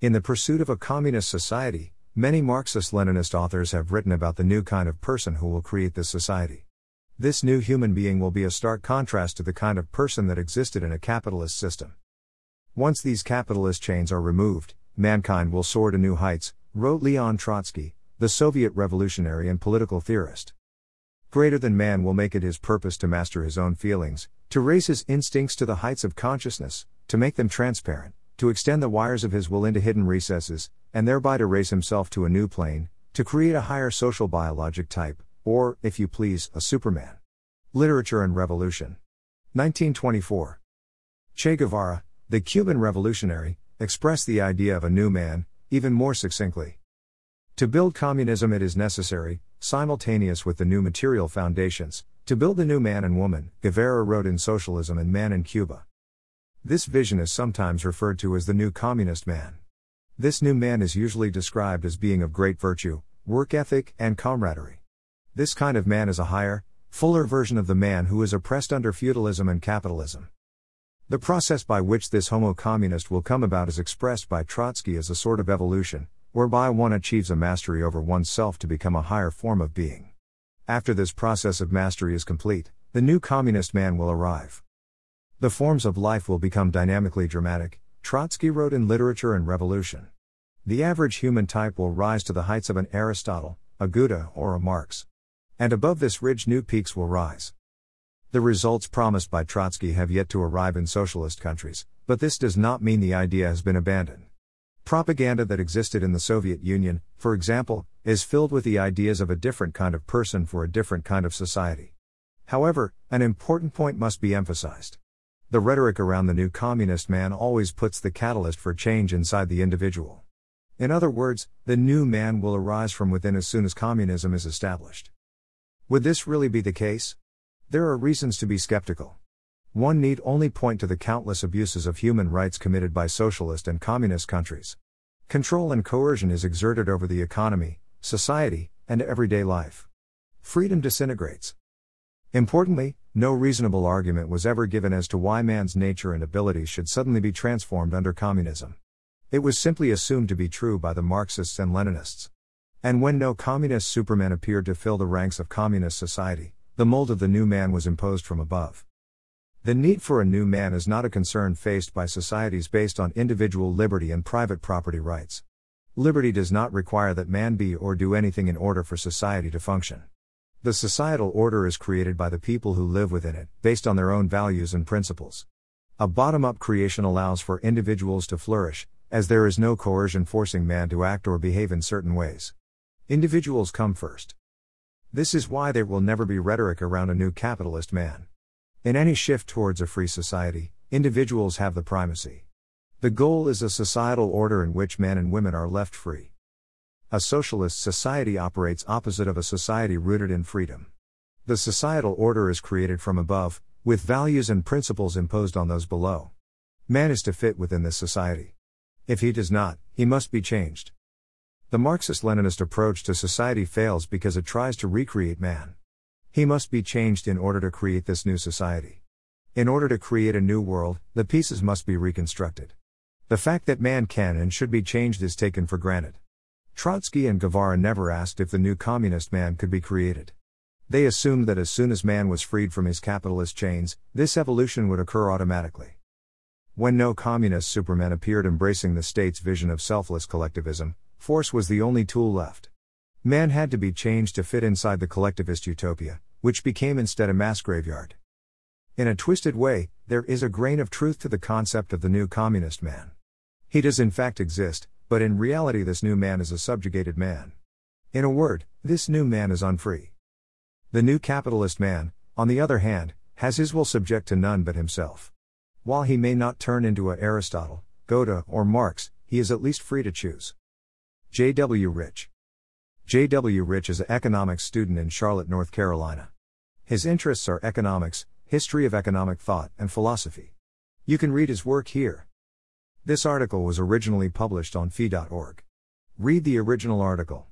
In the pursuit of a communist society, many Marxist Leninist authors have written about the new kind of person who will create this society. This new human being will be a stark contrast to the kind of person that existed in a capitalist system. Once these capitalist chains are removed, mankind will soar to new heights, wrote Leon Trotsky, the Soviet revolutionary and political theorist. Greater than man will make it his purpose to master his own feelings, to raise his instincts to the heights of consciousness, to make them transparent, to extend the wires of his will into hidden recesses, and thereby to raise himself to a new plane, to create a higher social biologic type, or, if you please, a Superman. Literature and Revolution. 1924. Che Guevara, the Cuban revolutionary, expressed the idea of a new man, even more succinctly. To build communism, it is necessary, simultaneous with the new material foundations, to build the new man and woman, Guevara wrote in Socialism and Man in Cuba. This vision is sometimes referred to as the new communist man. This new man is usually described as being of great virtue, work ethic, and camaraderie. This kind of man is a higher, fuller version of the man who is oppressed under feudalism and capitalism. The process by which this homo communist will come about is expressed by Trotsky as a sort of evolution, whereby one achieves a mastery over oneself to become a higher form of being. After this process of mastery is complete, the new communist man will arrive. The forms of life will become dynamically dramatic, Trotsky wrote in Literature and Revolution. The average human type will rise to the heights of an Aristotle, a Goethe, or a Marx. And above this ridge, new peaks will rise. The results promised by Trotsky have yet to arrive in socialist countries, but this does not mean the idea has been abandoned. Propaganda that existed in the Soviet Union, for example, is filled with the ideas of a different kind of person for a different kind of society. However, an important point must be emphasized. The rhetoric around the new communist man always puts the catalyst for change inside the individual. In other words, the new man will arise from within as soon as communism is established. Would this really be the case? There are reasons to be skeptical. One need only point to the countless abuses of human rights committed by socialist and communist countries. Control and coercion is exerted over the economy, society, and everyday life. Freedom disintegrates. Importantly, no reasonable argument was ever given as to why man's nature and abilities should suddenly be transformed under communism. It was simply assumed to be true by the Marxists and Leninists. And when no communist supermen appeared to fill the ranks of communist society, the mold of the new man was imposed from above. The need for a new man is not a concern faced by societies based on individual liberty and private property rights. Liberty does not require that man be or do anything in order for society to function. The societal order is created by the people who live within it, based on their own values and principles. A bottom up creation allows for individuals to flourish, as there is no coercion forcing man to act or behave in certain ways. Individuals come first. This is why there will never be rhetoric around a new capitalist man. In any shift towards a free society, individuals have the primacy. The goal is a societal order in which men and women are left free. A socialist society operates opposite of a society rooted in freedom. The societal order is created from above, with values and principles imposed on those below. Man is to fit within this society. If he does not, he must be changed. The Marxist Leninist approach to society fails because it tries to recreate man. He must be changed in order to create this new society. In order to create a new world, the pieces must be reconstructed. The fact that man can and should be changed is taken for granted. Trotsky and Guevara never asked if the new communist man could be created. They assumed that as soon as man was freed from his capitalist chains, this evolution would occur automatically. When no communist supermen appeared embracing the state's vision of selfless collectivism, Force was the only tool left. Man had to be changed to fit inside the collectivist utopia, which became instead a mass graveyard. In a twisted way, there is a grain of truth to the concept of the new communist man. He does in fact exist, but in reality, this new man is a subjugated man. In a word, this new man is unfree. The new capitalist man, on the other hand, has his will subject to none but himself. While he may not turn into a Aristotle, Goethe, or Marx, he is at least free to choose. J.W. Rich. J.W. Rich is an economics student in Charlotte, North Carolina. His interests are economics, history of economic thought, and philosophy. You can read his work here. This article was originally published on fee.org. Read the original article.